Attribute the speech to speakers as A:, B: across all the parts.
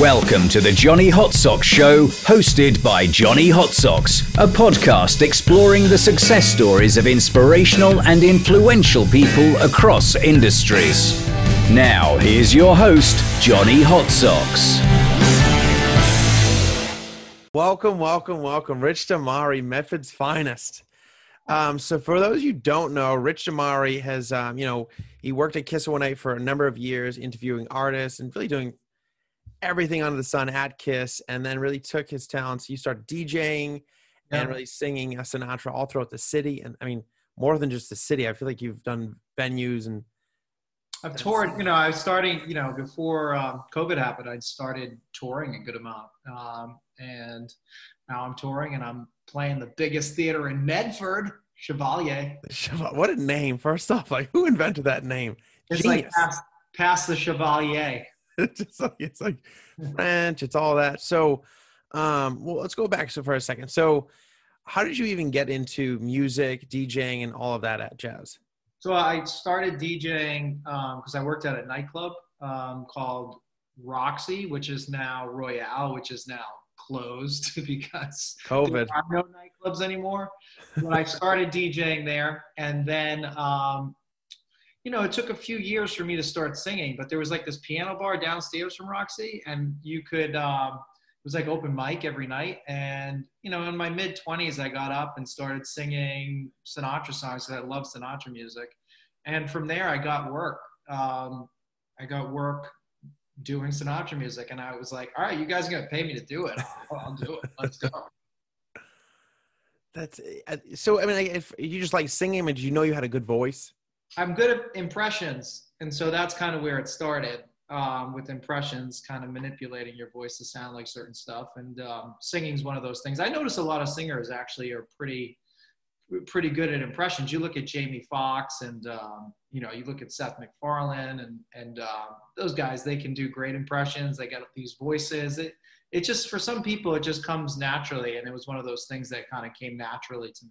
A: Welcome to the Johnny Hot Socks Show, hosted by Johnny Hot Socks, a podcast exploring the success stories of inspirational and influential people across industries. Now, here's your host, Johnny Hot Socks.
B: Welcome, welcome, welcome. Rich Dimare, Medford's finest. Um, so for those you don't know, Rich Dimare has, um, you know, he worked at KISS 108 for a number of years, interviewing artists and really doing everything under the sun at Kiss, and then really took his talents. You started DJing
C: Yeah.
B: and really singing a Sinatra all throughout the city, and I mean more than just the city. I feel like you've done venues and
C: I've toured, you know, I was starting, you know, before um, COVID happened, I started touring a good amount. Um, and now I'm touring and I'm playing the biggest theater in Medford, Chevalier.
B: what a name! First off, like who invented that name?
C: It's
B: Genius.
C: like past, past the Chevalier.
B: It's just like it's like French, it's all that. So, um, well, let's go back so for a second. So, how did you even get into music, DJing, and all of that at Jazz?
C: So I started DJing because I worked at a nightclub um, called Roxy, which is now Royale, which is now closed because
B: COVID.
C: there are no nightclubs anymore. But I started DJing there, and then um, you know it took a few years for me to start singing. But there was like this piano bar downstairs from Roxy, and you could. Um, it was like open mic every night, and you know, in my mid twenties, I got up and started singing Sinatra songs. because I love Sinatra music, and from there, I got work. Um, I got work doing Sinatra music, and I was like, "All right, you guys are gonna pay me to do it. I'll, I'll do it. Let's go."
B: That's uh, so. I mean, if you just like singing, did you know you had a good voice?
C: I'm good at impressions, and so that's kind of where it started um, with impressions, kind of manipulating your voice to sound like certain stuff. And um, singing is one of those things. I notice a lot of singers actually are pretty, pretty good at impressions. You look at Jamie Foxx, and um, you know, you look at Seth MacFarlane, and and uh, those guys. They can do great impressions. They got these voices. It it just for some people it just comes naturally, and it was one of those things that kind of came naturally to me.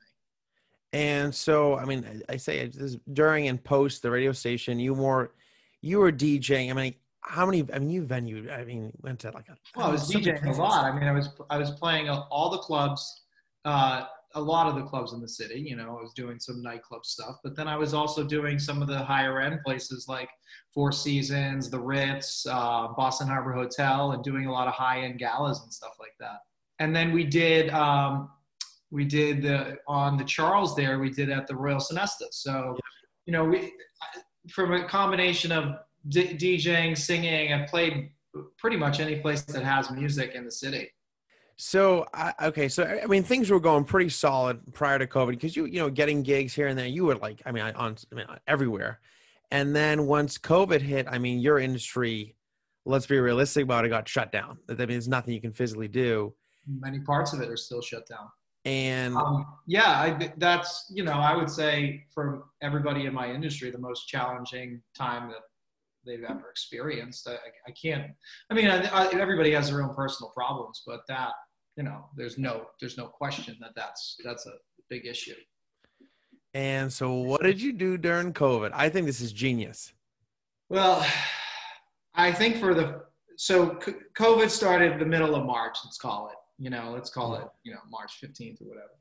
B: And so, I mean, I, I say this, during and post the radio station, you more, you were DJing. I mean, how many? I mean, you venue. I mean, went to like a.
C: Well, I was DJing a lot. I mean, I was I was playing all the clubs, uh, a lot of the clubs in the city. You know, I was doing some nightclub stuff, but then I was also doing some of the higher end places like Four Seasons, the Ritz, uh, Boston Harbor Hotel, and doing a lot of high end galas and stuff like that. And then we did um, we did the on the Charles there. We did at the Royal Sonesta. So, you know, we from a combination of D- DJing, singing, I played pretty much any place that has music in the city.
B: So okay, so I mean things were going pretty solid prior to COVID because you you know getting gigs here and there. You were like I mean on I mean everywhere, and then once COVID hit, I mean your industry, let's be realistic about it, got shut down. I means nothing you can physically do,
C: Many parts of it are still shut down.
B: And
C: Um, yeah, I, that's you know I would say for everybody in my industry the most challenging time that they've ever experienced. I, I can't. I mean, I, I, everybody has their own personal problems, but that you know, there's no there's no question that that's that's a big issue.
B: and so what did you do during COVID? I think this is genius.
C: Well, I think for the so COVID started the middle of March. Let's call it. You know, let's call it. You know, March fifteenth or whatever.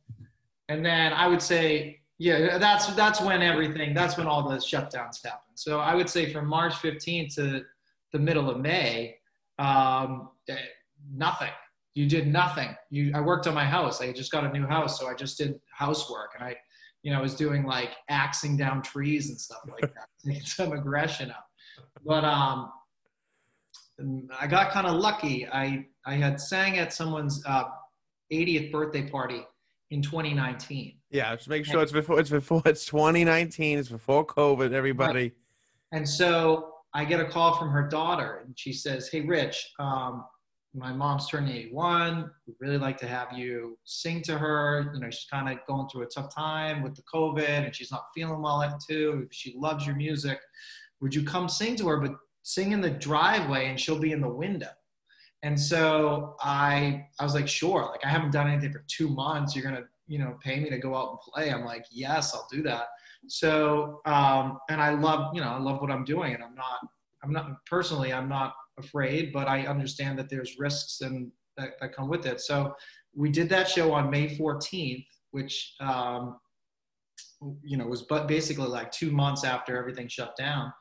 C: And then I would say, yeah, that's that's when everything. That's when all the shutdowns happen. So I would say from March fifteenth to the middle of May, um, eh, nothing. You did nothing. You. I worked on my house. I just got a new house, so I just did housework, and I, you know, was doing like axing down trees and stuff like that, taking some aggression up. but um, I got kind of lucky. I I had sang at someone's uh, 80th birthday party in 2019,
B: Yeah, just make sure it's before it's before it's 2019. It's before COVID. Everybody.
C: and so I get a call from her daughter, and she says, "Hey, Rich, um, my mom's turning 81. We'd really like to have you sing to her. You know, she's kind of going through a tough time with the COVID, and she's not feeling well at too. She loves your music. Would you come sing to her, but sing in the driveway, and she'll be in the window?" And so I, I was like, sure. Like I haven't done anything for two months. You're gonna, you know, pay me to go out and play. I'm like, yes, I'll do that. So, um, and I love, you know, I love what I'm doing, and I'm not, I'm not personally, I'm not afraid, but I understand that there's risks and that, that come with it. So we did that show on May 14th, which um, you know was but basically like two months after everything shut down,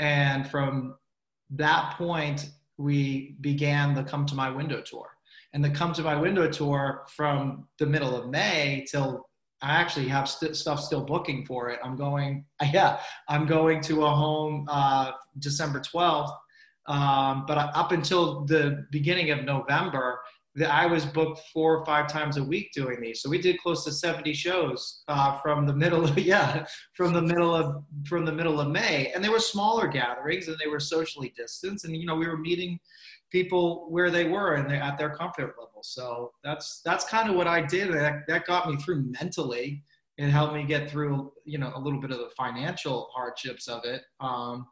C: and from that point we began the Come to My Window tour. And the Come to My Window tour from the middle of May till I actually have st- stuff still booking for it. I'm going, yeah, I'm going to a home uh, December 12th. Um, but up until the beginning of November, that I was booked four or five times a week doing these. So we did close to 70 shows uh, from the middle of yeah from the middle of from the middle of May, and they were smaller gatherings and they were socially distanced, and you know we were meeting people where they were and they're at their comfort level. So that's that's kind of what I did. That, that got me through mentally. It helped me get through you know a little bit of the financial hardships of it. Um,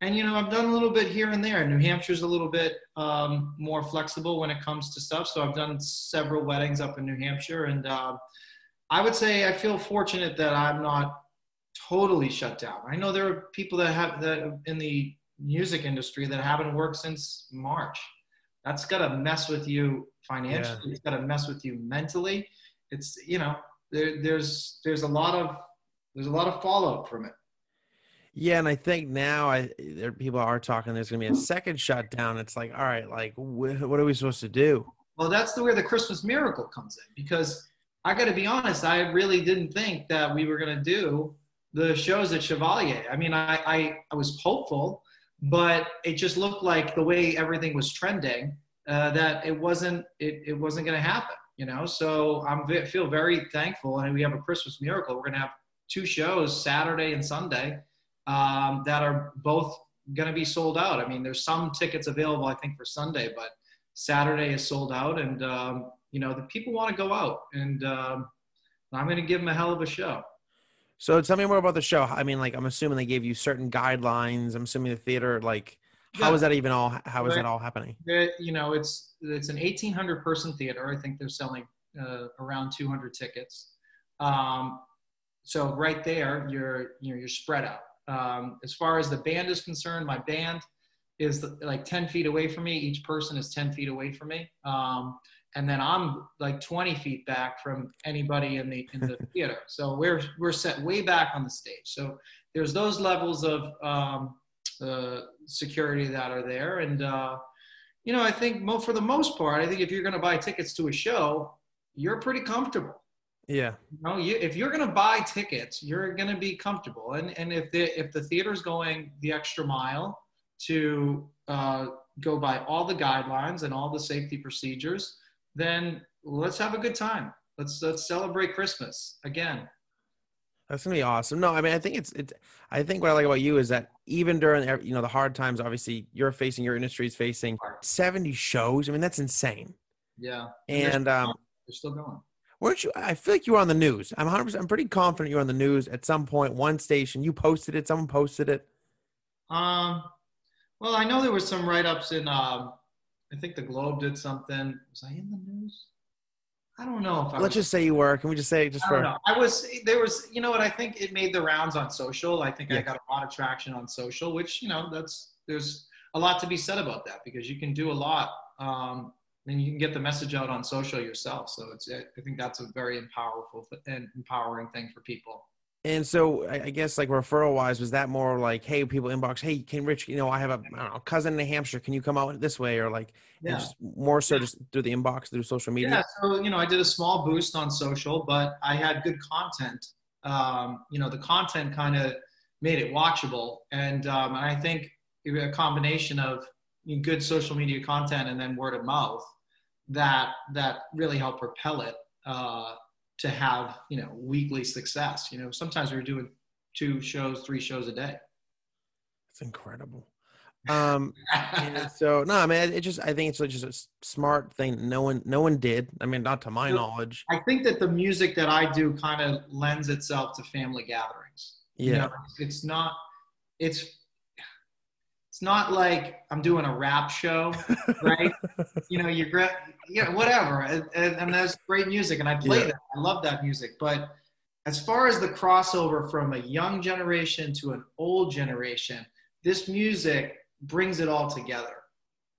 C: and you know i've done a little bit here and there. New hampshire's a little bit um, more flexible when it comes to stuff. So i've done several weddings up in new hampshire. And uh, i would say i feel fortunate that i'm not totally shut down. I know there are people that have that in the music industry that haven't worked since march. That's got to mess with you financially. Yeah. it's got to mess with you mentally. It's you know there, there's there's a lot of there's a lot of fallout from it
B: yeah, and I think now I there people are talking. There's going to be a second shutdown. It's like, all right, like wh- what are we supposed to do?
C: Well, that's the where the Christmas miracle comes in because I got to be honest. I really didn't think that we were going to do the shows at Chevalier. I mean, I, I I was hopeful, but it just looked like the way everything was trending uh, that it wasn't it, it wasn't going to happen. You know, so I'm feel very thankful, and we have a Christmas miracle. We're going to have two shows, Saturday and Sunday um, that are both going to be sold out. I mean, there's some tickets available, I think, for Sunday, but Saturday is sold out, and um, you know the people want to go out, and um, I'm going to give them a hell of a show.
B: So tell me more about the show. I mean, like I'm assuming they gave you certain guidelines. I'm assuming the theater, like, how yeah. is that even all? How is that all happening?
C: you know, it's it's an 1,800 person theater. I think they're selling uh, around 200 tickets. Um, so right there, you're you know you're spread out. Um, as far as the band is concerned, my band is like 10 feet away from me. Each person is 10 feet away from me. Um, and then I'm like 20 feet back from anybody in the in the theater. So we're we're set way back on the stage. So there's those levels of um, uh, security that are there, and uh, you know I think mo- for the most part, I think if you're going to buy tickets to a show, you're pretty comfortable.
B: Yeah.
C: You know, you, if you're going to buy tickets, you're going to be comfortable. And, and if the, if the theater's going the extra mile to uh, go by all the guidelines and all the safety procedures, then let's have a good time. Let's, let's celebrate Christmas again.
B: That's gonna be awesome. No, I mean, I think it's it's. I think what I like about you is that even during you know the hard times, obviously you're facing, your industry is facing seventy shows. I mean, that's insane.
C: Yeah,
B: and, they're
C: um, they're still going
B: weren't you? I feel like you were on the news. I'm 100. I'm pretty confident you're on the news at some point. One station, you posted it. Someone posted it.
C: Um, well, I know there was some write-ups in. Um, I think the Globe did something. Was I in the news? I don't know if I
B: Let's was, just say you were. Can we just say just
C: I
B: for?
C: Know. I was. There was. You know what? I think it made the rounds on social. I think yeah. I got a lot of traction on social, which you know that's there's a lot to be said about that because you can do a lot um, then you can get the message out on social yourself. So it's I think that's a very powerful and empowering thing for people.
B: And so I guess like referral wise, was that more like, hey, people inbox, hey, can Rich, you know, I have a I know, cousin in New Hampshire, can you come out this way, or like, yeah. more so just through the inbox through social media.
C: Yeah, so you know, I did a small boost on social, but I had good content. Um, you know, the content kind of made it watchable, and um, and I think a combination of good social media content and then word of mouth that that really helped propel it uh, to have you know weekly success. You know, sometimes we were doing two shows, three shows a day.
B: That's incredible. Um, so no, I mean, it just I think it's just a smart thing. No one, no one did. I mean, not to my knowledge.
C: I think that the music that I do kind of lends itself to family gatherings.
B: Yeah, you know,
C: it's not. It's it's not like I'm doing a rap show, right? you know, you're yeah, whatever. And, and, and that's great music, and I play yeah. that. I love that music. But as far as the crossover from a young generation to an old generation, this music brings it all together.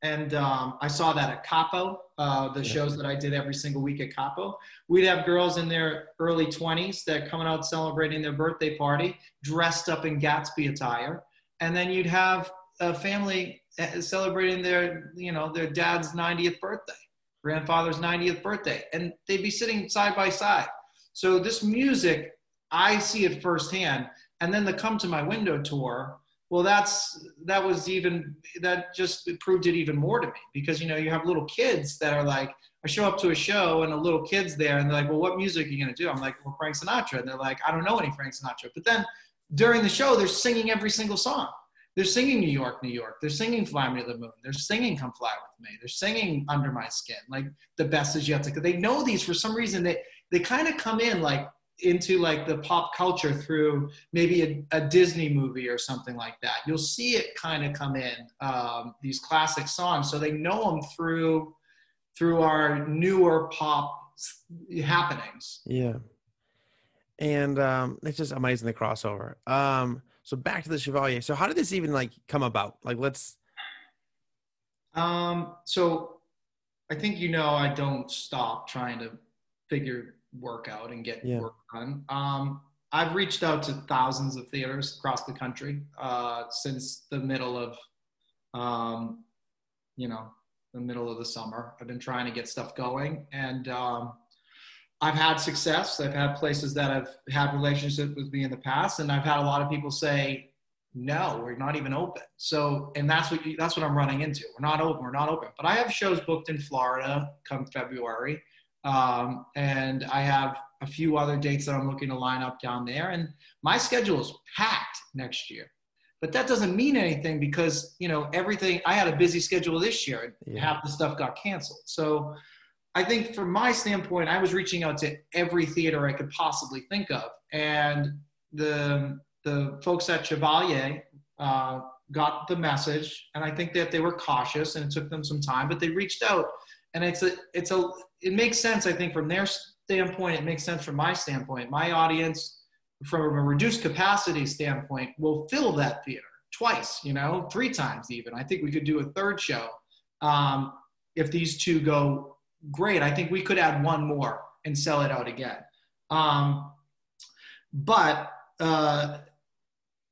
C: and um, I saw that at Capo, uh, the shows that I did every single week at Capo. We'd have girls in their early 20s that coming out celebrating their birthday party, dressed up in Gatsby attire, and then you'd have a family uh, celebrating their, you know, their dad's 90th birthday, grandfather's 90th birthday, and they'd be sitting side by side. So this music, I see it firsthand, and then the Come to My Window tour well that's that was even that just proved it even more to me because you know you have little kids that are like i show up to a show and a little kids there and they're like well what music are you going to do? I'm like well frank sinatra and they're like i don't know any frank sinatra. But then during the show they're singing every single song they're singing new york new york they're singing fly me to the moon they're singing come fly with me they're singing under my skin like the best is yet to come. they know these for some reason they they kind of come in like into like the pop culture through maybe a, a, Disney movie or something like that. You'll see it kind of come in um, these classic songs, so they know them through through our newer pop happenings.
B: Yeah, and um, it's just amazing the crossover. Um, so back to the Chevalier. So how did this even like come about? Like, let's.
C: Um. So, I think you know I don't stop trying to figure work out and get yeah. work done. Um, I've reached out to thousands of theaters across the country uh, since the middle of, um, you know, the middle of the summer. I've been trying to get stuff going, and um, I've had success. I've had places that have had relationships with me in the past, and I've had a lot of people say, "No, we're not even open." So, and that's what you, that's what I'm running into. We're not open. We're not open. But I have shows booked in Florida come February. Um, and I have a few other dates that I'm looking to line up down there. And my schedule is packed next year. But that doesn't mean anything because, you know, everything, I had a busy schedule this year. Yeah. Half the stuff got canceled. So I think from my standpoint, I was reaching out to every theater I could possibly think of. And the, the folks at Chevalier uh, got the message. And I think that they were cautious and it took them some time, but they reached out. And it's a, it's a, it makes sense, I think, from their standpoint. It makes sense from my standpoint. My audience, from a reduced capacity standpoint, will fill that theater twice, you know, three times even. I think we could do a third show um, if these two go great. I think we could add one more and sell it out again. Um, but uh,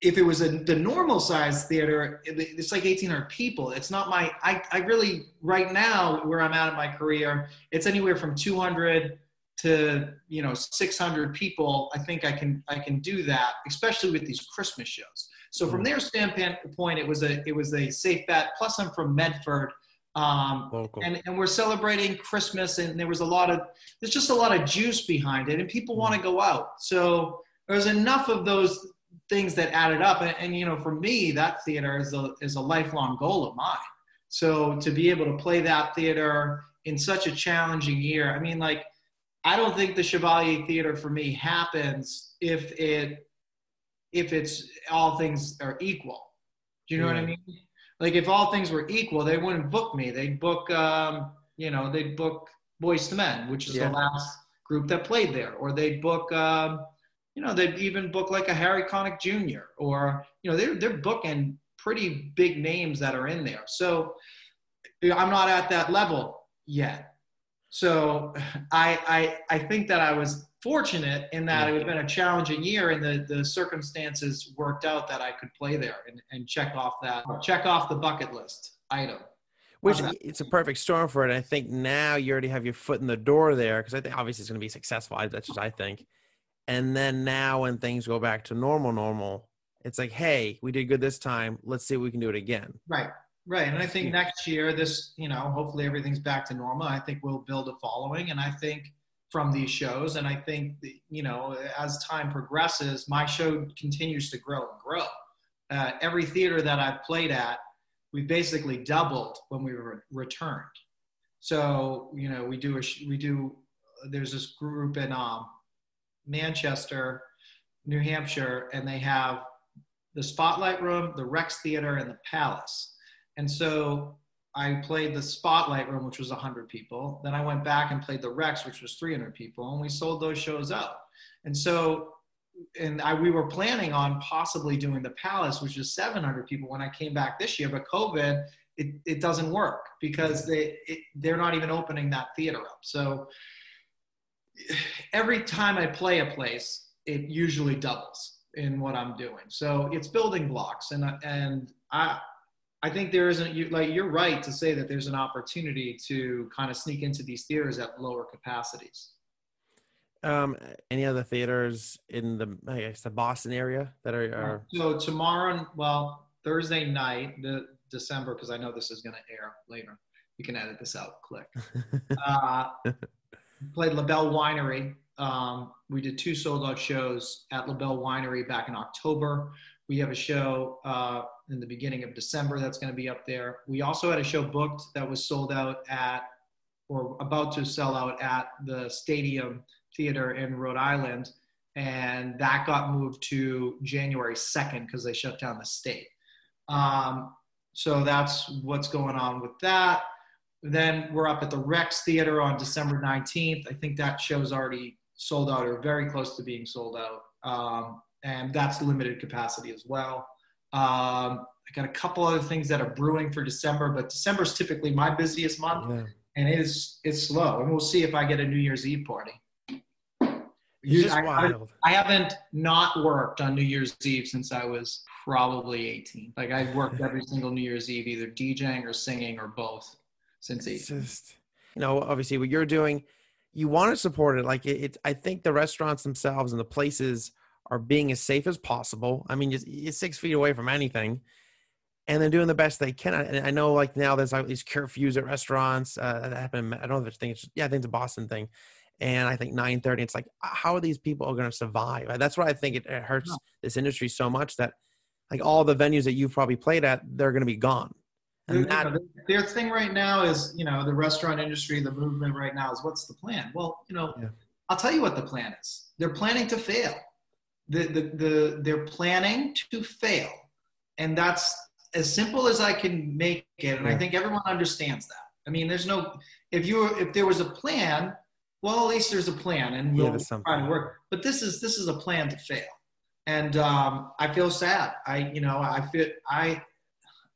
C: if it was a, the normal size theater, it's like 1,800 people. It's not my, I, I really, right now, where I'm at in my career, it's anywhere from 200 to, you know, 600 people. I think I can, I can do that, especially with these Christmas shows. So from mm. their standpoint, it was a, it was a safe bet. Plus I'm from Medford. Um, and, and we're celebrating Christmas and there was a lot of, there's just a lot of juice behind it and people want to go out. So there's enough of those things that added up. And, and, you know, for me, that theater is a, is a lifelong goal of mine. So to be able to play that theater in such a challenging year, I mean, like, I don't think the Chevalier Theater for me happens if it if it's all things are equal. Do you know yeah. what I mean? Like if all things were equal, they wouldn't book me. They'd book, um, you know, they'd book Boyz II Men, which is yeah. the last group that played there, or they'd book, um, you know, they'd even book like a Harry Connick Jr. or, you know, they're, they're booking pretty big names that are in there. So I'm not at that level yet. So I, I, I think that I was fortunate in that it had been a challenging year and the, the circumstances worked out that I could play there and, and check off that, check off the bucket list item.
B: Which it's a perfect storm for it. I think now you already have your foot in the door there because I think obviously it's going to be successful. That's just I think and then now when things go back to normal normal it's like hey we did good this time let's see if we can do it again
C: right right and i think next year this you know hopefully everything's back to normal i think we'll build a following and i think from these shows and i think you know as time progresses my show continues to grow and grow. Uh, every theater that i've played at we basically doubled when we were returned. So you know we do a we do there's this group in um, Manchester, New Hampshire, and they have the Spotlight Room, the Rex Theater, and the Palace. And so I played the Spotlight Room, which was 100 people. Then I went back and played the Rex, which was 300 people, and we sold those shows out. And so, and I, we were planning on possibly doing the Palace, which is 700 people when I came back this year, but COVID it, it doesn't work because they it, they're not even opening that theater up. So every time I play a place, it usually doubles in what I'm doing. So it's building blocks, and and I I think there isn't you like you're right to say that there's an opportunity to kind of sneak into these theaters at lower capacities.
B: Um, any other theaters in the I guess the Boston area that are, are...
C: so tomorrow? Well, Thursday night, the December, because I know this is going to air later. You can edit this out. Click. uh, played LaBelle Winery. Um, we did two sold out shows at LaBelle Winery back in October. We have a show uh, in the beginning of December that's going to be up there. We also had a show booked that was sold out at or about to sell out at the Stadium Theater in Rhode Island. And that got moved to January 2nd because they shut down the state. Um, so that's what's going on with that. Then we're up at the Rex Theater on December 19th. I think that show's already sold out or very close to being sold out. Um, and that's limited capacity as well. Um, I got a couple other things that are brewing for December, but December is typically my busiest month, yeah. and it is it's slow. And we'll see if I get a New Year's Eve party.
B: I, wild.
C: I, I, haven't not worked on New Year's Eve since I was probably 18. Like I've worked every single New Year's Eve, either DJing or singing or both since 18. It's
B: just, you know, obviously what you're doing, you want to support it. Like it, it, I think the restaurants themselves and the places are being as safe as possible. I mean, you're six feet away from anything and they're doing the best they can. And I know like now there's like these curfews at restaurants. Uh, that happened. I don't know if it's thing. Yeah, I think it's a Boston thing and I think 9:30. It's like how are these people going to survive? That's why I think it, it hurts this industry so much that like all the venues that you've probably played at, they're going to be gone.
C: And that, you know, their thing right now is, you know, the restaurant industry, the movement right now is what's the plan? Well, you know, yeah. I'll tell you what the plan is. They're planning to fail. The, the, the, they're planning to fail. And that's as simple as I can make it. And. I think everyone understands that. I mean, there's no, if you were, if there was a plan, well, at least there's a plan, and we'll yeah, try to work. But this is this is a plan to fail, and um, I feel sad. I you know I feel I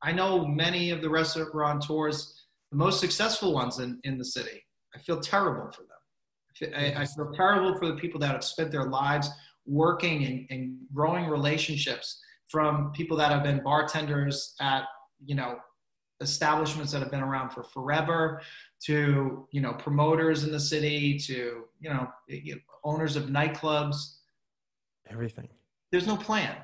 C: I know many of the restaurateurs, the most successful ones in in the city. I feel terrible for them. I, I feel terrible for the people that have spent their lives working and, and growing relationships from people that have been bartenders at you know establishments that have been around for forever to you know promoters in the city to you know, owners of nightclubs.
B: Everything.
C: There's no plan.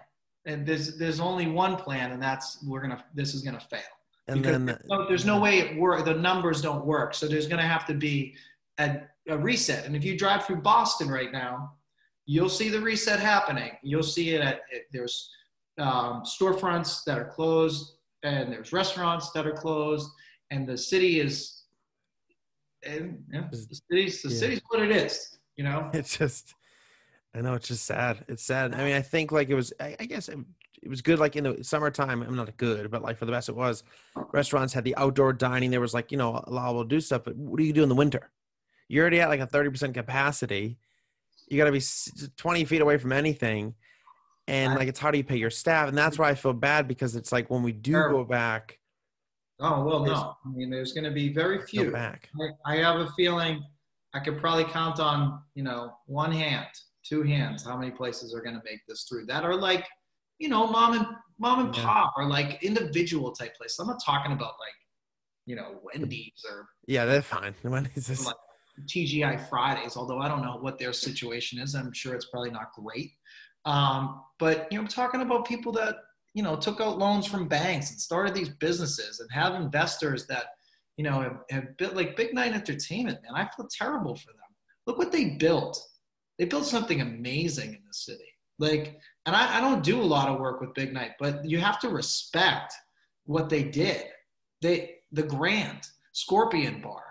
C: And there's there's only one plan and that's we're gonna this is gonna fail.
B: And because then
C: there's no, there's no way it work the numbers don't work. So there's gonna have to be a, a reset. And if you drive through boston right now you'll see the reset happening. You'll see it at it, there's um, storefronts that are closed and there's restaurants that are closed and the city is and yeah, the city's the yeah. city's what it is you know?
B: It's just i know it's just sad. It's sad. I mean i think like it was i, I guess it, it, was good like in the summertime i'm not good but like for the best it was restaurants had the outdoor dining. There was like you know allowable to do stuff but what do you do in the winter? You're already at like a 30% capacity you got to be 20 feet away from anything. And like it's how do you pay your staff? And that's why i feel bad because it's like when we do go back
C: oh well no. I mean there's going to be very few. back. I, I, have a feeling i could probably count on you know one hand two hands how many places are going to make this through. That are like you know mom and mom and yeah. pop or like individual type places i'm not talking about like you know wendy's or
B: yeah they're fine. Wendy's is...
C: like tgi fridays although i don't know what their situation is i'm sure it's probably not great um, but you know, I'm talking about people that you know took out loans from banks and started these businesses and have investors that you know have, have built like Big Night Entertainment. Man, I feel terrible for them. Look what they built. They built something amazing in the city. Like, and I, I don't do a lot of work with Big Night, but you have to respect what they did. They the Grand Scorpion Bar.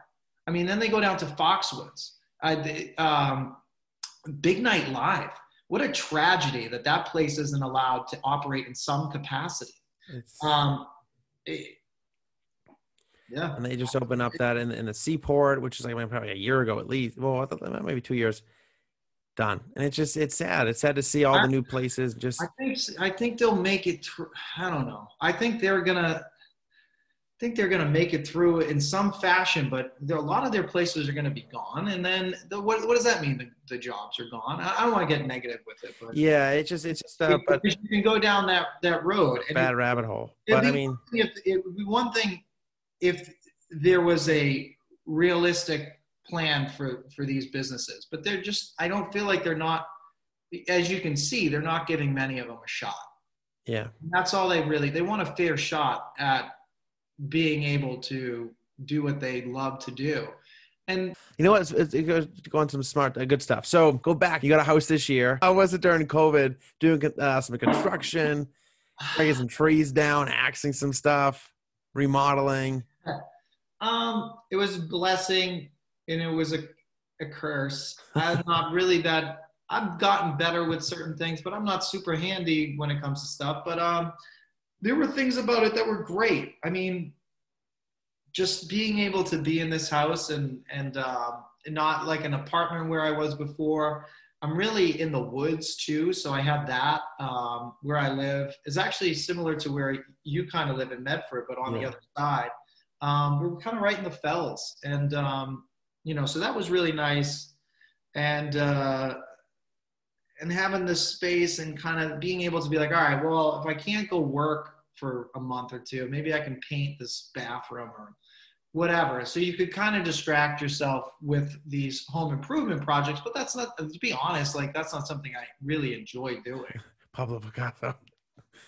C: I mean, then they go down to Foxwoods. I, they, um, Big Night Live what a tragedy that that place isn't allowed to operate in some capacity. Um, it,
B: yeah. And they just opened up that in, in the seaport, which is like probably a year ago at least. Well, I thought maybe two years. Done. And it's just it's sad. It's sad to see all I, the new places. Just
C: I think I think they'll make it. Tr- I don't know. I think they're gonna. Think they're going to make it through in some fashion, but there, a lot of their places are going to be gone. And then the, what, what does that mean? The, the jobs are gone. I, I don't want to get negative with it, but
B: Yeah, it's just it's just uh, but
C: you can go down that, that road. And
B: bad rabbit hole. But I mean,
C: if, it would be one thing if there was a realistic plan for, for these businesses, but they're just, I don't feel like they're not, as you can see, they're not giving many of them a shot.
B: yeah.
C: That's all they really, they want a fair shot at being able to do what they love to do. And
B: You know what? It's, it's, it goes go some smart, uh, good stuff. So go back. You got a house this year. How was it during COVID? Doing uh, some construction, breaking some trees down, axing some stuff, remodeling.
C: um, it was a blessing and it was a, a curse. I'm not really that, I've gotten better with certain things, but I'm not super handy when it comes to stuff. But um, there were things about it that were great. I mean, just being able to be in this house and and um, not like an apartment where I was before. I'm really in the woods too, so I have that. Um, where I live is actually similar to where you kind of live in Medford, but on the other side. Um, we're kind of right in the fells, and um, you know, so that was really nice. And uh, and having this space and kind of being able to be like, all right, well, if I can't go work for a month or two, maybe I can paint this bathroom or whatever. So you could kind of distract yourself with these home improvement projects, but that's not, to be honest, like that's not something I really enjoy doing.
B: Pablo Picasso.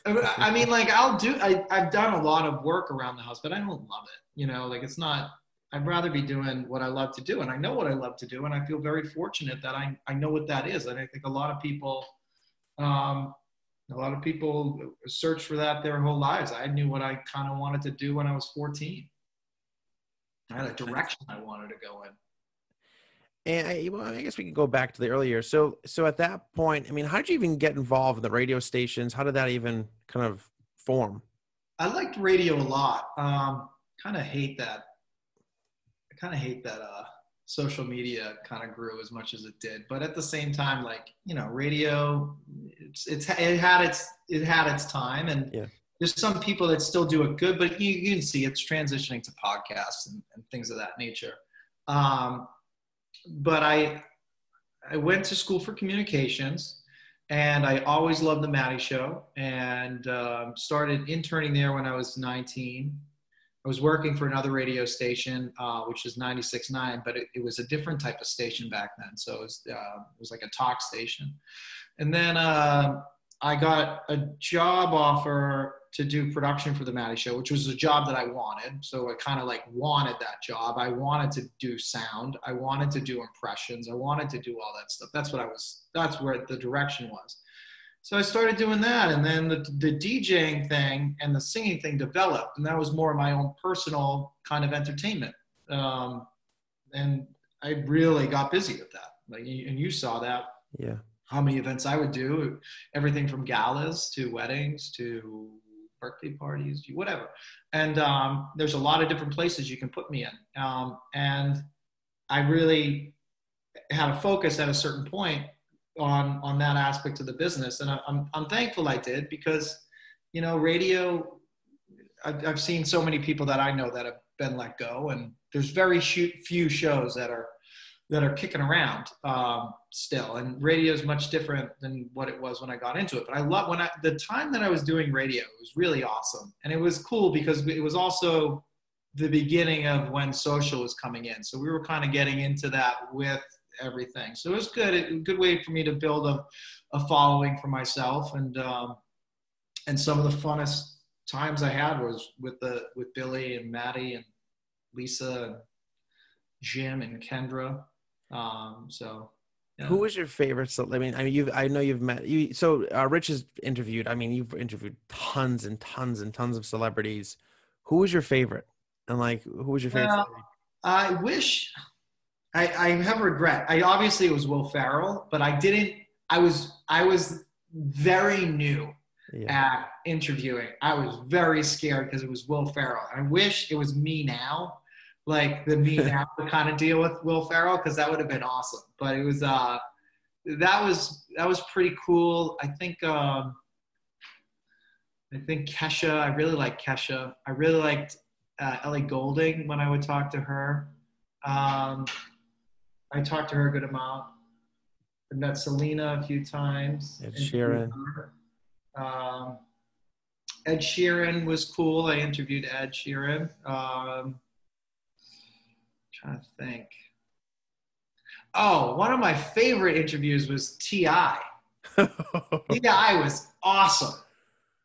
C: I I mean, like I'll do, I, I've done a lot of work around the house, but I don't love it. You know, like it's not, I'd rather be doing what I love to do. And I know what I love to do. And I feel very fortunate that I, I know what that is. And I think a lot of people, um, a lot of people search for that their whole lives. I knew what I kind of wanted to do when I was 14. I had a direction I wanted to go in.
B: And I, well, I guess we can go back to the earlier. So, so at that point, I mean, how did you even get involved in the radio stations? How did that even kind of form?
C: I liked radio a lot. Um, kind of hate that. Kind of hate that uh, social media kind of grew as much as it did. But at the same time, like you know, radio, it's, it's it had its it had its time, and
B: Yeah.
C: there's some people that still do it good. But you, you can see it's transitioning to podcasts and, and things of that nature. Um, but I I went to school for communications, and I always loved the Matty Show, and um, started interning there when I was 19. I was working for another radio station, uh, which is 96.9, but it, it was a different type of station back then. So it was, uh, it was like a talk station. And then uh, I got a job offer to do production for the Matty Show, which was a job that I wanted. So I kind of like wanted that job. I wanted to do sound. I wanted to do impressions. I wanted to do all that stuff. That's what I was. That's where the direction was. So I started doing that, and then the, the DJing thing and the singing thing developed, and that was more of my own personal kind of entertainment. Um, and I really got busy with that. Like, and you saw that
B: Yeah.
C: how many events I would do, everything from galas to weddings to birthday parties, whatever. And um, there's a lot of different places you can put me in. Um, and I really had a focus at a certain point on on that aspect of the business, and I, I'm I'm thankful I did because, you know, radio. I've, I've seen so many people that I know that have been let go, and there's very few shows that are that are kicking around um, still. And radio is much different than what it was when I got into it. But I love when I the time that I was doing radio was really awesome, and it was cool because it was also the beginning of when social was coming in. So we were kind of getting into that with everything. So it was good. It, a good way for me to build a, a following for myself, and um, and some of the funnest times I had was with the with Billy and Matty and Lisa and Jim and Kendra. Um, so yeah.
B: Who was your favorite? So, I mean, I mean, you've, I know you've met you. So, uh, Rich has interviewed. I mean, you've interviewed tons and tons and tons of celebrities. Who was your favorite? And like, who was your favorite?
C: Well. I wish I, I have regret. I obviously it was Will Ferrell, but I didn't. I was I was very new
B: Yeah.
C: at interviewing. I was very scared because it was Will Ferrell. I wish it was me now, like the me now to kind of deal with Will Ferrell because that would have been awesome. But it was uh that was that was pretty cool. I think um I think Kesha. I really like Kesha. I really liked uh, Ellie Goulding when I would talk to her. Um, I talked to her a good amount. I met Selena a few times.
B: Ed Sheeran.
C: Um, Ed Sheeran was cool. I interviewed Ed Sheeran. Um, trying to think. Oh, one of my favorite interviews was T.I. T.I. was awesome.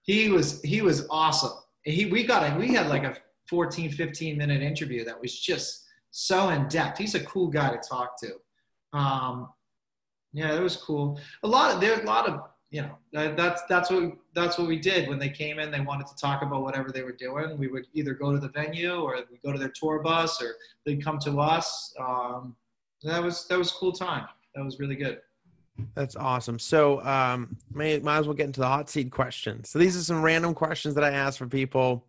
C: He was he was awesome. He we got a we had like a 14, 15 minute interview that was just so in depth. He's a cool guy to talk to. Um, yeah, it was cool. A lot of there a lot of you know that, that's that's what that's what we did when they came in. They wanted to talk about whatever they were doing. We would either go to the venue or we go to their tour bus or they'd come to us. Um, that was that was cool time. That was really good.
B: That's awesome. So, um, may might as well get into the hot seat questions. So these are some random questions that I asked for people,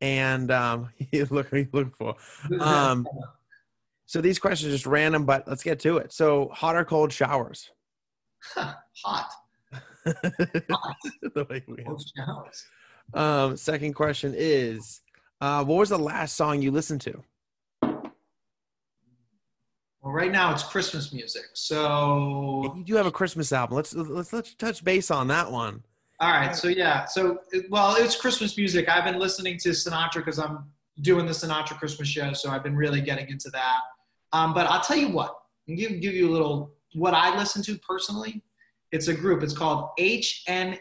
B: and um, you look you look for. Um, so these questions are just random, but let's get to it. So, hot or cold showers?
C: Hot.
B: The way we
C: Cold showers.
B: Um, second question is, uh, what was the last song you listened to?
C: Well, right now it's Christmas music. So
B: You do have a Christmas album. Let's let's let's touch base on that one.
C: All right. So yeah. So well, it's Christmas music. I've been listening to Sinatra because I'm doing the Sinatra Christmas show, so I've been really getting into that. Um, but I'll tell you what. I'll give give you a little what I listen to personally. It's a group. It's called HNNY.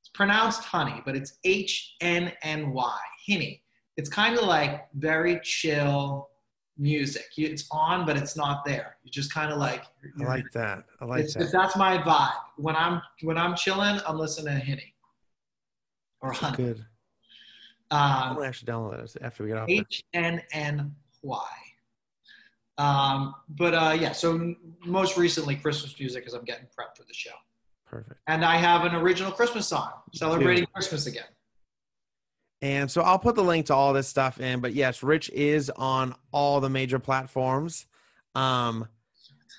C: It's pronounced honey, but it's HNNY. Hinny. It's kind of like very chill music. It's on, but it's not there. You're just kind of like.
B: I like that. I like
C: it's,
B: that.
C: that's my vibe. When I'm when I'm chilling, I'm listening to Henny or Honey.
B: good. I'm
C: Um,
B: gonna actually download this after we get off.
C: H N N Y. Um, but uh, yeah, so most recently Christmas music as I'm getting prepped for the show,
B: Perfect.
C: and I have an original Christmas song celebrating Christmas again.
B: And so I'll put the link to all this stuff in. But yes, Rich is on all the major platforms. Um,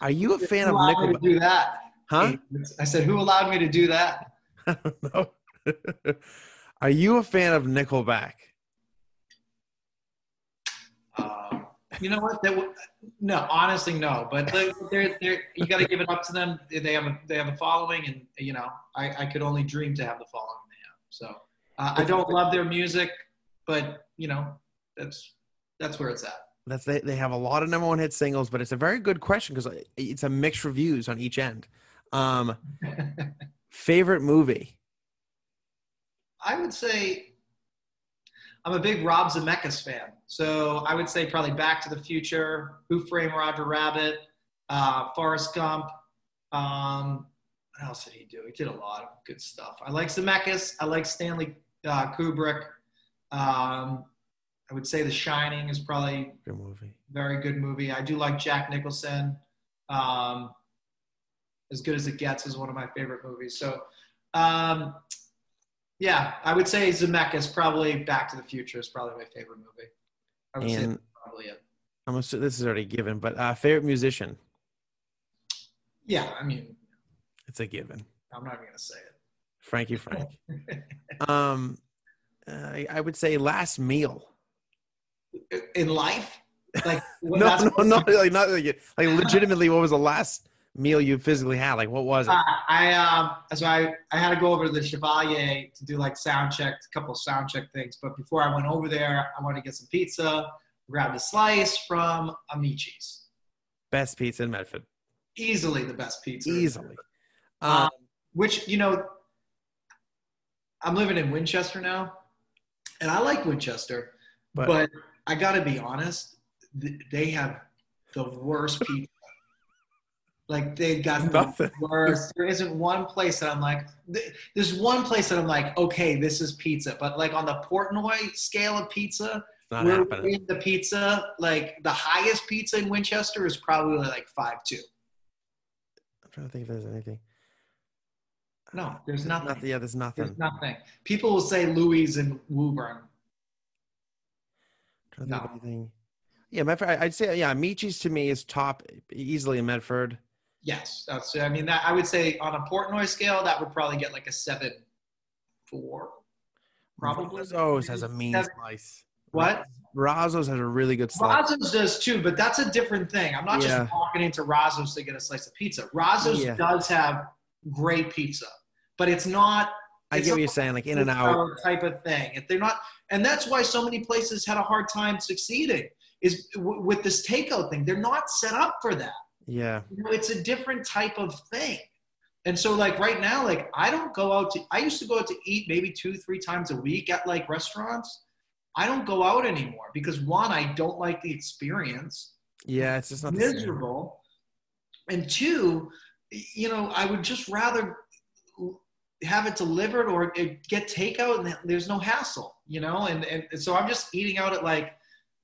B: are you a fan
C: who
B: of Nickelback?
C: do that?
B: Huh?
C: I said, who allowed me to do that?
B: I don't know. are you a fan of Nickelback?
C: Um, you know what? No, honestly, no. But they're, they're, you got to give it up to them. They have a they have a following, and you know, I, I could only dream to have the following they have. So uh, I don't love their music, but you know, that's that's where it's at.
B: That's they, they have a lot of number one hit singles, but it's a very good question because it's a mixed reviews on each end. Um, favorite movie?
C: I would say I'm a big Rob Zemeckis fan. So I would say probably Back to the Future, Who Framed Roger Rabbit, uh, Forrest Gump. Um, what else did he do? He did a lot of good stuff. I like Zemeckis. I like Stanley uh, Kubrick. Um, I would say The Shining is probably
B: Good movie.
C: very good movie. I do like Jack Nicholson. Um, as good as it gets is one of my favorite movies. So, um, yeah, I would say Zemeckis probably Back to the Future is probably my favorite movie. I would say
B: And
C: that's probably it.
B: I'm assu- this is already given, but uh, favorite musician?
C: Yeah, I mean,
B: It's a given.
C: I'm not even gonna say
B: Frankie Frank. um, I, I would say last meal.
C: In life, like
B: No, no, no, like not like, like legitimately. What was the last meal you physically had? Like, what was it?
C: Uh, I um so I I had to go over to the Chevalier to do like sound check, a couple of sound check things. But before I went over there, I wanted to get some pizza. Grabbed a slice from Amici's.
B: Best pizza in Medford,
C: Easily the best pizza.
B: easily. Um,
C: Um, which you know, I'm living in Winchester now, and I like Winchester,
B: But-
C: but, I gotta be honest, th- they have the worst pizza. Like they've got
B: Nothing.
C: the worst. There isn't one place that I'm like. th- There's one place that I'm like, okay, this is pizza. But like on the Portnoy scale of pizza,
B: not
C: we're
B: happening.
C: in the pizza. Like the highest pizza in Winchester is probably like five two.
B: I'm trying to think if there's anything.
C: No, there's nothing.
B: Not, yeah, there's nothing.
C: There's nothing. People will say Louis and Woburn.
B: trying to think of
C: No.
B: Yeah, Medford. I'd say yeah, Michi's to me is top easily in Medford.
C: Yes, that's. I mean, that I would say on a Portnoy scale, that would probably get like a seven, four. probably.
B: Razzo's has a mean
C: Seven-
B: slice.
C: What?
B: Razzo's has a really good slice.
C: Razzo's does too, but that's a different thing. I'm not
B: Yeah.
C: just walking into Razzo's to get a slice of pizza. Razzo's
B: Yeah.
C: does have great pizza, but it's not.
B: I
C: it's
B: get what you're saying, like in and out.
C: hour type of thing. If they're not, and that's why so many places had a hard time succeeding. Is w- with this takeout thing, they're not set up for that.
B: Yeah.
C: You know, it's a different type of thing. And so, like right now, like I don't go out to. I used to go out to eat maybe two, three times a week at like restaurants. I don't go out anymore because one, I don't like the experience
B: Yeah, it's just not
C: miserable. And two, you know, I would just rather have it delivered or it get takeout and there's no hassle, you know? And, and so I'm just eating out at like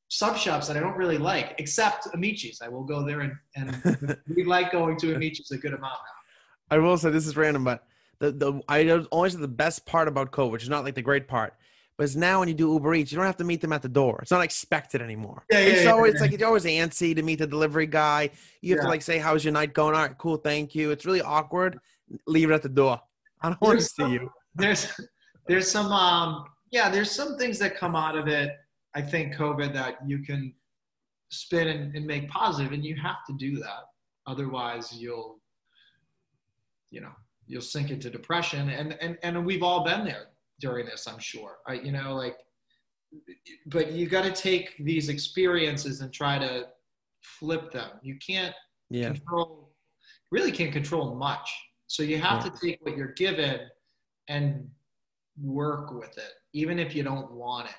C: sub shops that I don't really like, except Amici's. I will go there and, and we like going to Amici's a good amount now.
B: I will say this is random, but the the I always say the best part about COVID, which is not like the great part, but it's now when you do Uber Eats, you don't have to meet them at the door. It's not expected anymore.
C: Yeah, yeah,
B: it's
C: yeah,
B: always
C: yeah.
B: like it's always antsy to meet the delivery guy. You have to like say, "How's your night going?" All right, cool, thank you. It's really awkward. Leave it at the door. I don't want to
C: There's
B: see
C: some-
B: you.
C: There's, there's some, um, yeah, there's some things that come out of it. I think COVID that you can spin and, and make positive, and you have to do that. Otherwise, you'll, you know, you'll sink into depression, and and and we've all been there during this. I'm sure. I, you know, like, but you got to take these experiences and try to flip them. You can't
B: Yeah,
C: control really can't control much so you have
B: Yeah.
C: to take what you're given and work with it even if you don't want it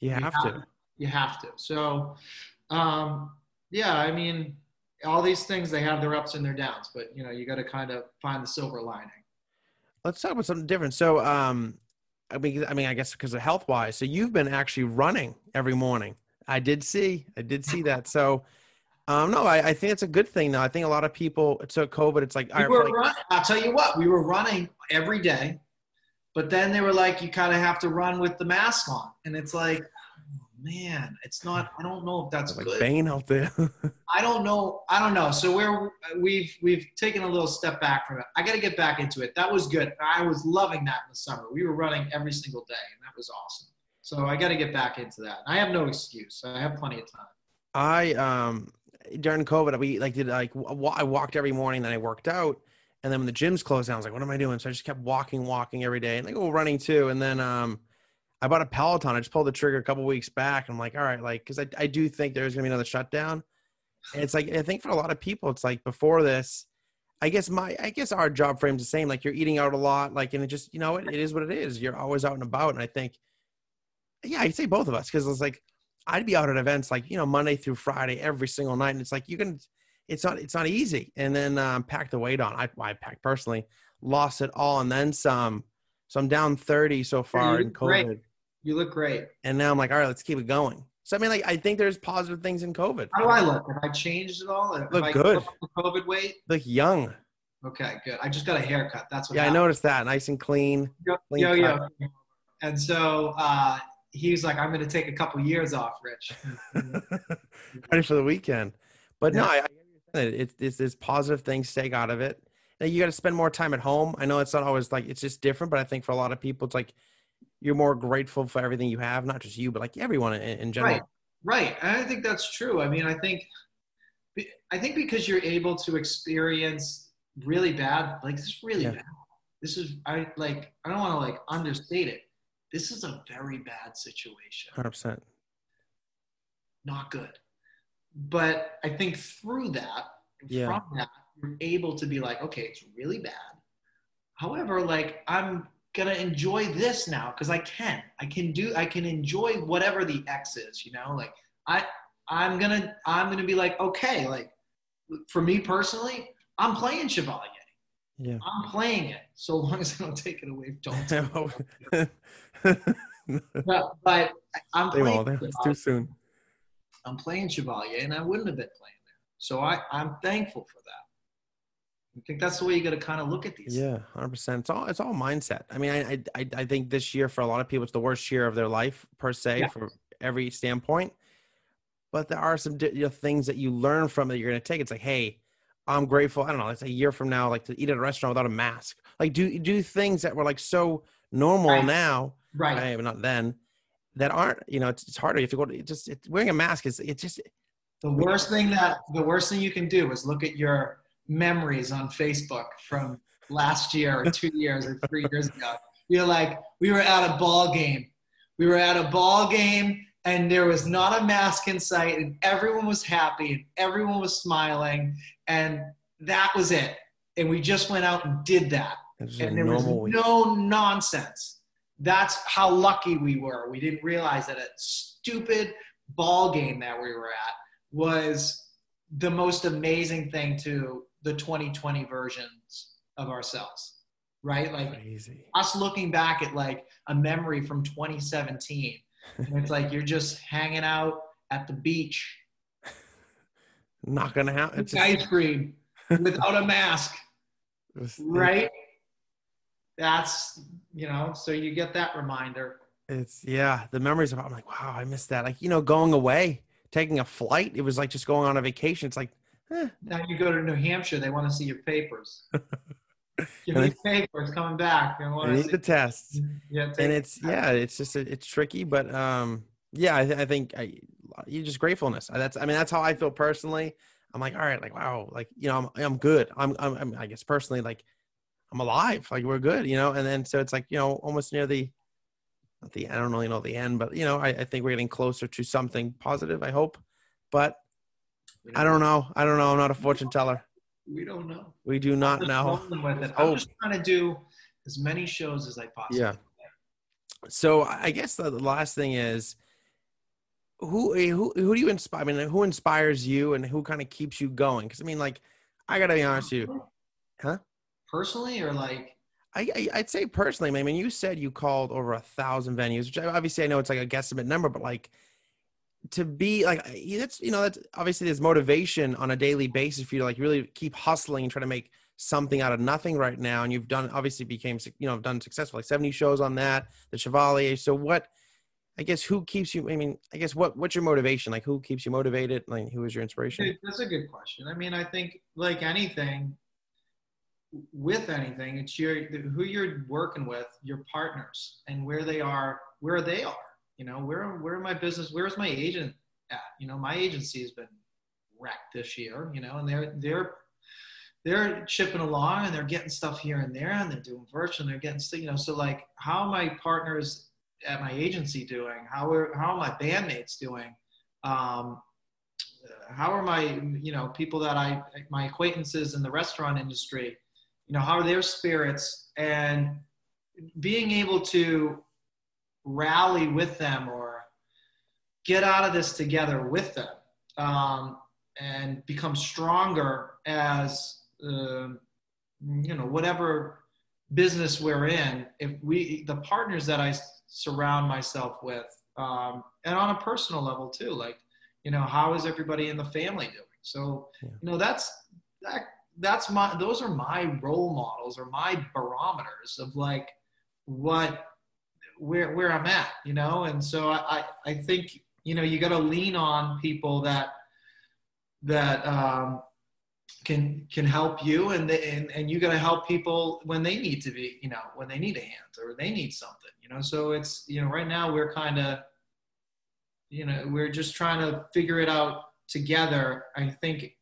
B: you have to.
C: you have to so um yeah i mean all these things they have their ups and their downs but you know you got to kind of find the silver lining
B: Let's talk about something different. So, um, I mean, I mean, I guess because of health wise, so you've been actually running every morning. I did see, I did see that. So, um, no, I, I think it's a good thing though. I think a lot of people took COVID. It's like,
C: we
B: I
C: were
B: like
C: run, i'll tell you what we were running every day but then they were like you kind of have to run with the mask on and it's like oh, man it's not i don't know if that's
B: like
C: good
B: Bane out there.
C: I don't know. I don't know. So we're we've we've taken a little step back from it. I got to get back into it. That was good. I was loving that in the summer. We were running every single day, and that was awesome. So I got to get back into that. I have no excuse. I have plenty of time.
B: I um during COVID, we like did like wa- I walked every morning, then I worked out, and then when the gyms closed down, I was like, what am I doing? So I just kept walking, walking every day, and like oh running too, and then um. I bought a Peloton. I just pulled the trigger a couple weeks back. I'm like, all right, like, because I, I do think there's gonna be another shutdown. And it's like I think for a lot of people, it's like before this, I guess my I guess our job frame's the same. Like you're eating out a lot, like and it just you know it, it is what it is. You're always out and about, and I think, yeah, I'd say both of us because it's like I'd be out at events like you know Monday through Friday every single night, and it's like you can, it's not it's not easy. And then um, pack the weight on. I I packed personally, lost it all, and then some. So I'm down 30 so far in
C: look great.
B: COVID,
C: You look great.
B: and now I'm like, all right, let's keep it going. So I mean, like I think there's positive things in COVID.
C: How do I look? Have I changed at all? Have
B: Look
C: I
B: good.
C: put on the COVID weight?
B: Look young.
C: Okay, good. I just got a haircut. That's what.
B: Yeah, I noticed that. Nice and clean.
C: Yo,
B: Clean
C: yo,
B: cut.
C: yo. And so uh, he's like, "I'm going to take a couple years off, Rich."
B: Ready for the weekend. But no, I, I get what you're saying. it's it's positive things take out of it. Now, you got to spend more time at home. I know it's not always like it's just different, but I think for a lot of people, it's like you're more grateful for everything you have, not just you, but like everyone in, in general.
C: Right, right. And I think that's true. I mean, I think, I think because you're able to experience really bad, like this is really
B: Yeah.
C: bad. This is I like I don't want to like understate it. This is a very bad situation.
B: Hundred percent.
C: Not good. But I think through that,
B: Yeah.
C: from that, you're able to be like, okay, it's really bad. However, like I'm gonna enjoy this now because I can. I can do. I can enjoy whatever the X is. You know, like I. I'm gonna. I'm gonna be like, okay, like for me personally, I'm playing Chevalier.
B: Yeah.
C: I'm playing it so long as I don't take it away. Don't. take it away. but, but I'm playing.
B: won't. It's too soon.
C: I'm playing Chevalier, and I wouldn't have been playing there. So I, I'm thankful for that. I think that's the way you got to kind of look at these.
B: Yeah, hundred percent. It's all it's all mindset. I mean, I, I I think this year for a lot of people, it's the worst year of their life per se
C: Yeah.
B: from every standpoint. But there are some you know, things that you learn from that you're going to take. It's like, hey, I'm grateful. I don't know. It's a year from now, like to eat at a restaurant without a mask. Like do do things that were like so normal
C: Right.
B: now.
C: Right.
B: Eh, I mean, not then. That aren't, you know, it's, it's harder. If you have to go to it just it, wearing a mask is it just
C: The worst thing that the worst thing you can do is look at your memories on Facebook from last year or two years or three years ago. You're like, we were at a ball game. We were at a ball game and there was not a mask in sight and everyone was happy and everyone was smiling and that was it. And we just went out and did that.
B: it's just a
C: And there was
B: week.
C: no nonsense. That's how lucky we were. We didn't realize that a stupid ball game that we were at was the most amazing thing to the 2020 versions of ourselves, right? Like
B: Crazy.
C: us looking back at like a memory from 2017. And it's like you're just hanging out at the beach,
B: Not gonna happen. It's
C: ice cream without a mask. right? That's you know, so you get that reminder.
B: It's yeah, the memories of I'm like, wow, I missed that. Like, you know, going away, taking a flight, it was like just going on a vacation. It's like, eh,
C: Now you go to New Hampshire, they want to see your papers. Give
B: And
C: me papers coming back. They
B: I need
C: see.
B: the tests.
C: Yeah,
B: And it's yeah, it's just it's tricky, but um, yeah, I, th- I think I, you just gratefulness. I- That's I mean that's how I feel personally. I'm like, all right, like wow, like you know, I'm I'm good. I'm I'm, I'm I guess personally like I'm alive. Like we're good, you know. And then so it's like you know, almost near the not the I don't really know the end, but you know, I, I think we're getting closer to something positive. I hope, but I don't know. I don't know. I'm not a fortune teller.
C: We don't know.
B: We do not know.
C: It.
B: Oh.
C: I'm just trying to do as many shows as I possibly
B: Yeah.
C: can.
B: So I guess the the last thing is who who who do you inspire? I mean, who inspires you and who kind of keeps you going? Because I mean, like, I gotta be honest with you. Huh?
C: Personally, or like,
B: I, I I'd say personally, I mean, you said you called over a thousand venues, which I, obviously I know it's like a guesstimate number, but like to be like that's you know that's obviously there's motivation on a daily basis for you to like really keep hustling and try to make something out of nothing right now and you've done obviously became you know done successful like 70 shows on that the chevalier so what i guess who keeps you i mean i guess what what's your motivation like who keeps you motivated like who is your inspiration
C: That's a good question. I mean, I think like anything, with anything, it's your who you're working with, your partners, and where they are, where they are. You know, where where my business, where's my agent at? You know, my agency has been wrecked this year. You know, and they're they're they're chipping along and they're getting stuff here and there and they're doing virtual and they're getting you know so like how are my partners at my agency doing how are how are my bandmates doing um, how are my you know people that i my acquaintances in the restaurant industry you know how are their spirits and being able to rally with them or get out of this together with them um, and become stronger as uh, you know whatever business we're in if we the partners that i surround myself with um, and on a personal level too like you know how is everybody in the family doing so
B: Yeah.
C: you know that's that that's my those are my role models or my barometers of like what where where i'm at you know? And so i i, think you know you got to lean on people that that um can can help you and and and you got to help people when they need to be you know when they need a hand or they need something you know? So it's you know right now we're kind of you know we're just trying to figure it out together. I think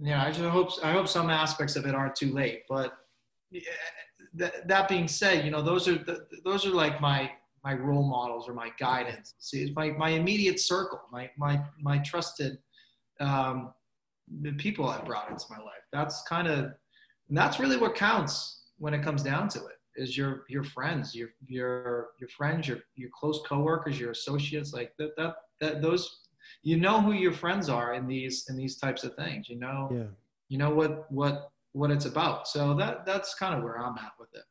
C: yeah i just hope i hope some aspects of it aren't too late but that, that being said you know those are the, those are like my my role models or my guidance see it's my my immediate circle my my my trusted um the people I brought into my life. That's kind of, and that's really what counts when it comes down to it. Is your your friends, your your your friends, your your close coworkers, your associates, like that that that those, you know who your friends are in these in these types of things. You know,
B: yeah
C: you know what what what it's about. So that that's kind of where I'm at with it.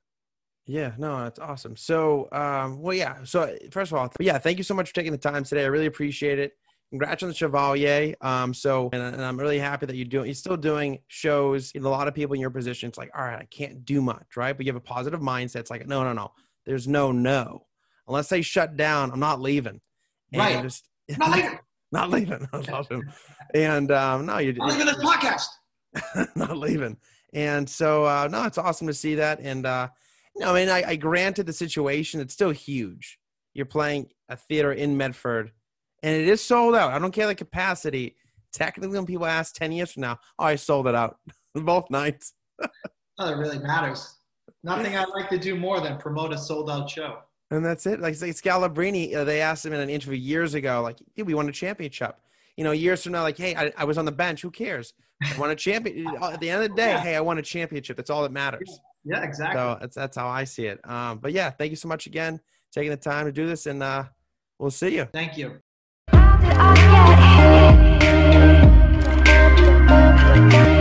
B: Yeah, no, that's awesome. So, um, well, yeah. So, first of all, yeah, thank you so much for taking the time today. I really appreciate it. Congrats on the Chevalier. Um, so, and, and I'm really happy that you're doing. You're still doing shows. A lot of people in your position, it's like, all right, I can't do much, right? But you have a positive mindset. It's like, no, no, no. There's no no. Unless they shut down, I'm not leaving. And
C: Right.
B: Just,
C: Not leaving,
B: not leaving. That's awesome. And um, no, you're
C: not leaving this podcast.
B: not leaving. And so, uh, no, it's awesome to see that. And uh, No, I mean, I, I granted the situation. It's still huge. You're playing a theater in Medford, and it is sold out. I don't care the capacity. Technically, when people ask ten years from now, oh, I sold it out both nights.
C: Oh, it really matters. Nothing I'd like to do more than promote a sold out show.
B: And that's it. Like, like Scalabrine, uh, they asked him in an interview years ago, like, yeah, we won a championship. You know, years from now, like, hey, I, I was on the bench. Who cares? I won a champion. At the end of the day,
C: Yeah.
B: hey, I won a championship. That's all that matters.
C: Yeah, exactly.
B: So that's that's how I see it. Um, but yeah, thank you so much again, taking the time to do this, and uh, we'll see you.
C: Thank you.
D: How did I get here?